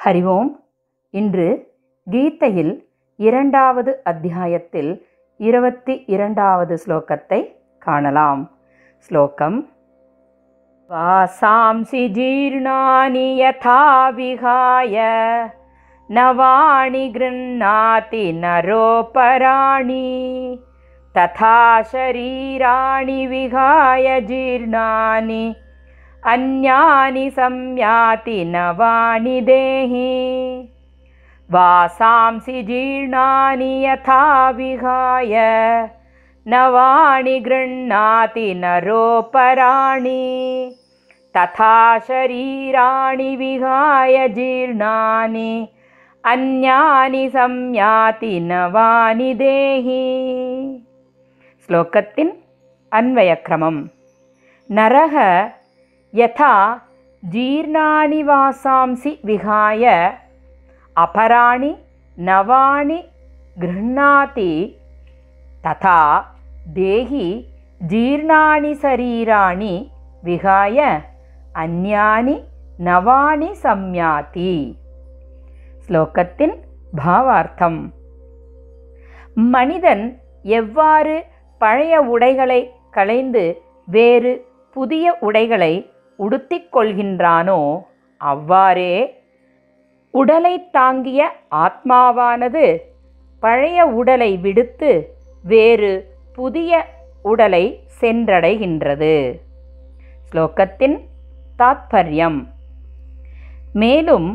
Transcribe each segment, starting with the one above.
ஹரி ஓம் இன்று கீதையில் இரண்டாவது அத்தியாயத்தில் இருபத்தி இரண்டாவது ஸ்லோகத்தை காணலாம் ஸ்லோகம் வாசாம்சி ஜீர்ணானி யதா விகாய நவாணி கிருண்ணாதி நரோபராணி ததா शरीराणि विहाय जीर्णानि अन्यानि संयाति नवानि देहि। वासांसि जीर्णानि यथा विहाय न गृह्णाति नरोपराणि। तथा शरीराणि विहाय जीर्णानि अन्यानि सं्याति नवानि देहि। श्लोकस्य अन्वयक्रमं नरः யதா ஜீர்ணானி வாசாம்சி விகாய அபராணி நவானி கிருண்ணாதி ததா தேஹி ஜீர்ணானி சரீராணி விகாய அந்யானி நவானி சம்யாதி. ஸ்லோகத்தின் பாவார்த்தம். மனிதன் எவ்வாறு பழைய உடைகளை களைந்து வேறு புதிய உடைகளை உடுத்திக் கொள்கின்றானோ அவ்வாறே உடலை தாங்கிய ஆத்மாவானது பழைய உடலை விடுத்து வேறு புதிய உடலை சென்றடைகின்றது. ஸ்லோகத்தின் தாத்பரியம். மேலும்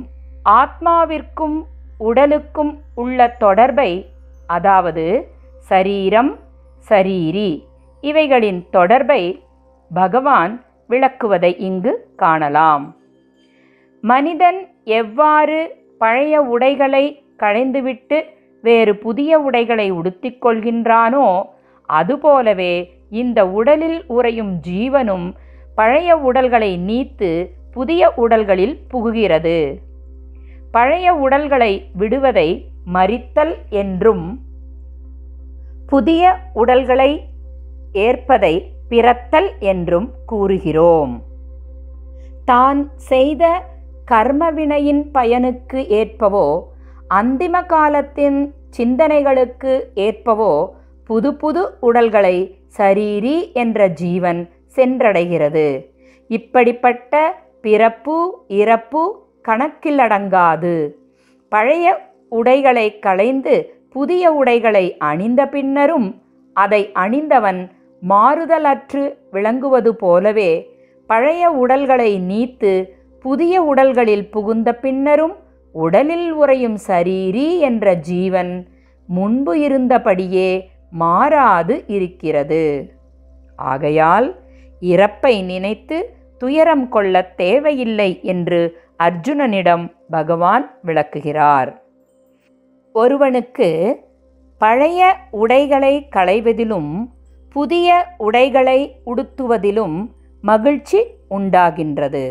ஆத்மாவிற்கும் உடலுக்கும் உள்ள தொடர்பை அதாவது சரீரம் சரீரி இவைகளின் தொடர்பை பகவான் விளக்குவதை இங்கு காணலாம். மனிதன் எவ்வாறு பழைய உடைகளை களைந்துவிட்டு வேறு புதிய உடைகளை உடுத்திக் கொள்கின்றானோ அதுபோலவே இந்த உடலில் உறையும் ஜீவனும் பழைய உடல்களை நீத்து புதிய உடல்களில் புகுகிறது. பழைய உடல்களை விடுவதை மறித்தல் என்றும் புதிய உடல்களை ஏற்பதை பிறத்தல் என்றும் கூறுகிறோம். தான் செய்த கர்மவினையின் பயனுக்கு ஏற்பவோ அந்திம காலத்தின் சிந்தனைகளுக்கு ஏற்பவோ புது புது உடல்களை சரீரி என்ற ஜீவன் சென்றடைகிறது. இப்படிப்பட்ட பிறப்பு இறப்பு கணக்கிலடங்காது. பழைய உடைகளை களைந்து புதிய உடைகளை அணிந்த பின்னரும் அதை அணிந்தவன் மாறுதலற்று விளங்குவது போலவே பழைய உடல்களை நீத்து புதிய உடல்களில் புகுந்த பின்னரும் உடலில் உறையும் சரீரி என்ற ஜீவன் முன்பு இருந்தபடியே மாறாது இருக்கிறது. ஆகையால் இறப்பை நினைத்து துயரம் கொள்ள தேவையில்லை என்று அர்ஜுனனிடம் பகவான் விளக்குகிறார். ஒருவனுக்கு பழைய உடைகளை களைவதிலும் புதிய உடைகளை உடுத்துவதிலும் மகிழ்ச்சி உண்டாகின்றது.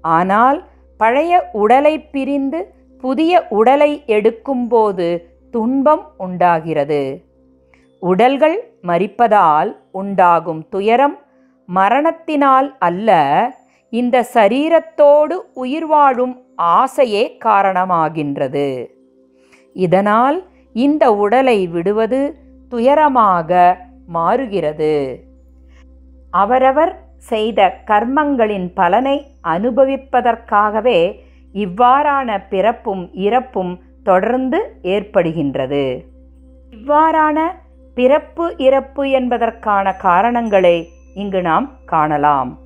ஆனால் பழைய உடலை பிரிந்து புதிய உடலை எடுக்கும்போது துன்பம் உண்டாகிறது. உடல்கள் மறிப்பதால் உண்டாகும் துயரம் மரணத்தினால் அல்ல இந்த சரீரத்தோடு உயிர் வாழும் ஆசையே காரணமாகின்றது. இதனால் இந்த உடலை விடுவது துயரமாக மாறுகிறது. அவரவர் செய்த கர்மங்களின் பலனை அனுபவிப்பதற்காகவே இவ்வாறான பிறப்பும் இறப்பும் தொடர்ந்து ஏற்படுகின்றது. இவ்வாறான பிறப்பு இறப்பு என்பதற்கான காரணங்களை இங்கு நாம் காணலாம்.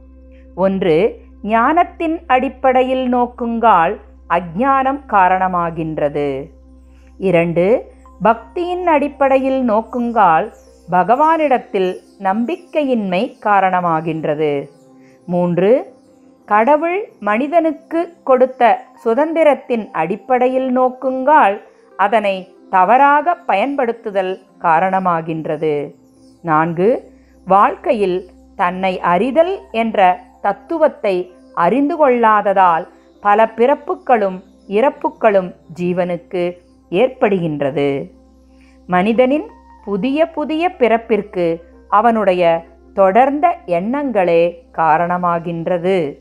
ஒன்று ஞானத்தின் அடிப்படையில் நோக்குங்கால் அஜ்ஞானம் காரணமாகின்றது. இரண்டு பக்தியின் அடிப்படையில் நோக்குங்கால் பகவானிடத்தில் நம்பிக்கையின்மை காரணமாகின்றது. மூன்று கடவுள் மனிதனுக்கு கொடுத்த சுதந்திரத்தின் அடிப்படையில் நோக்குங்கால் அதனை தவறாக பயன்படுத்துதல் காரணமாகின்றது. நான்கு வாழ்க்கையில் தன்னை அறிதல் என்ற தத்துவத்தை அறிந்து கொள்ளாததால் பல பிறப்புகளும் இறப்புகளும் ஜீவனுக்கு ஏற்படுகின்றது. மனிதனின் புதிய புதிய பிறப்பிற்கு அவனுடைய தொடர்ந்த எண்ணங்களே காரணமாகின்றது.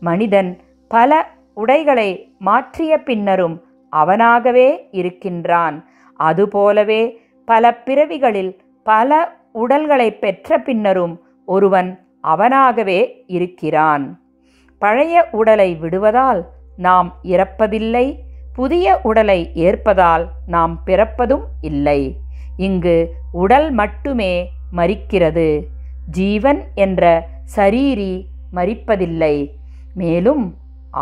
மனிதன் பல உடைகளை மாற்றிய பின்னரும் அவனாகவே இருக்கின்றான். அதுபோலவே பல பிறவிகளில் பல உடல்களை பெற்ற பின்னரும் ஒருவன் அவனாகவே இருக்கிறான். பழைய உடலை விடுவதால் நாம் இறப்பதில்லை புதிய உடலை ஏற்பதால் நாம் பிறப்பதும் இல்லை. இங்கு உடல் மட்டுமே மறிக்கிறது ஜீவன் என்ற சரீரி மறிப்பதில்லை மேலும்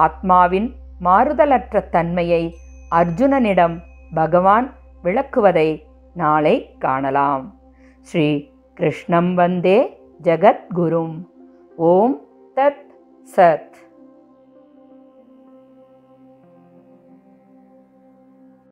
ஆத்மாவின் மாறுதலற்ற தன்மையை அர்ஜுனனிடம் பகவான் விளக்குவதை நாளை காணலாம். ஸ்ரீ கிருஷ்ணம் வந்தே ஜகத்குரும். ஓம் தத் சத்.